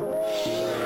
Shhh.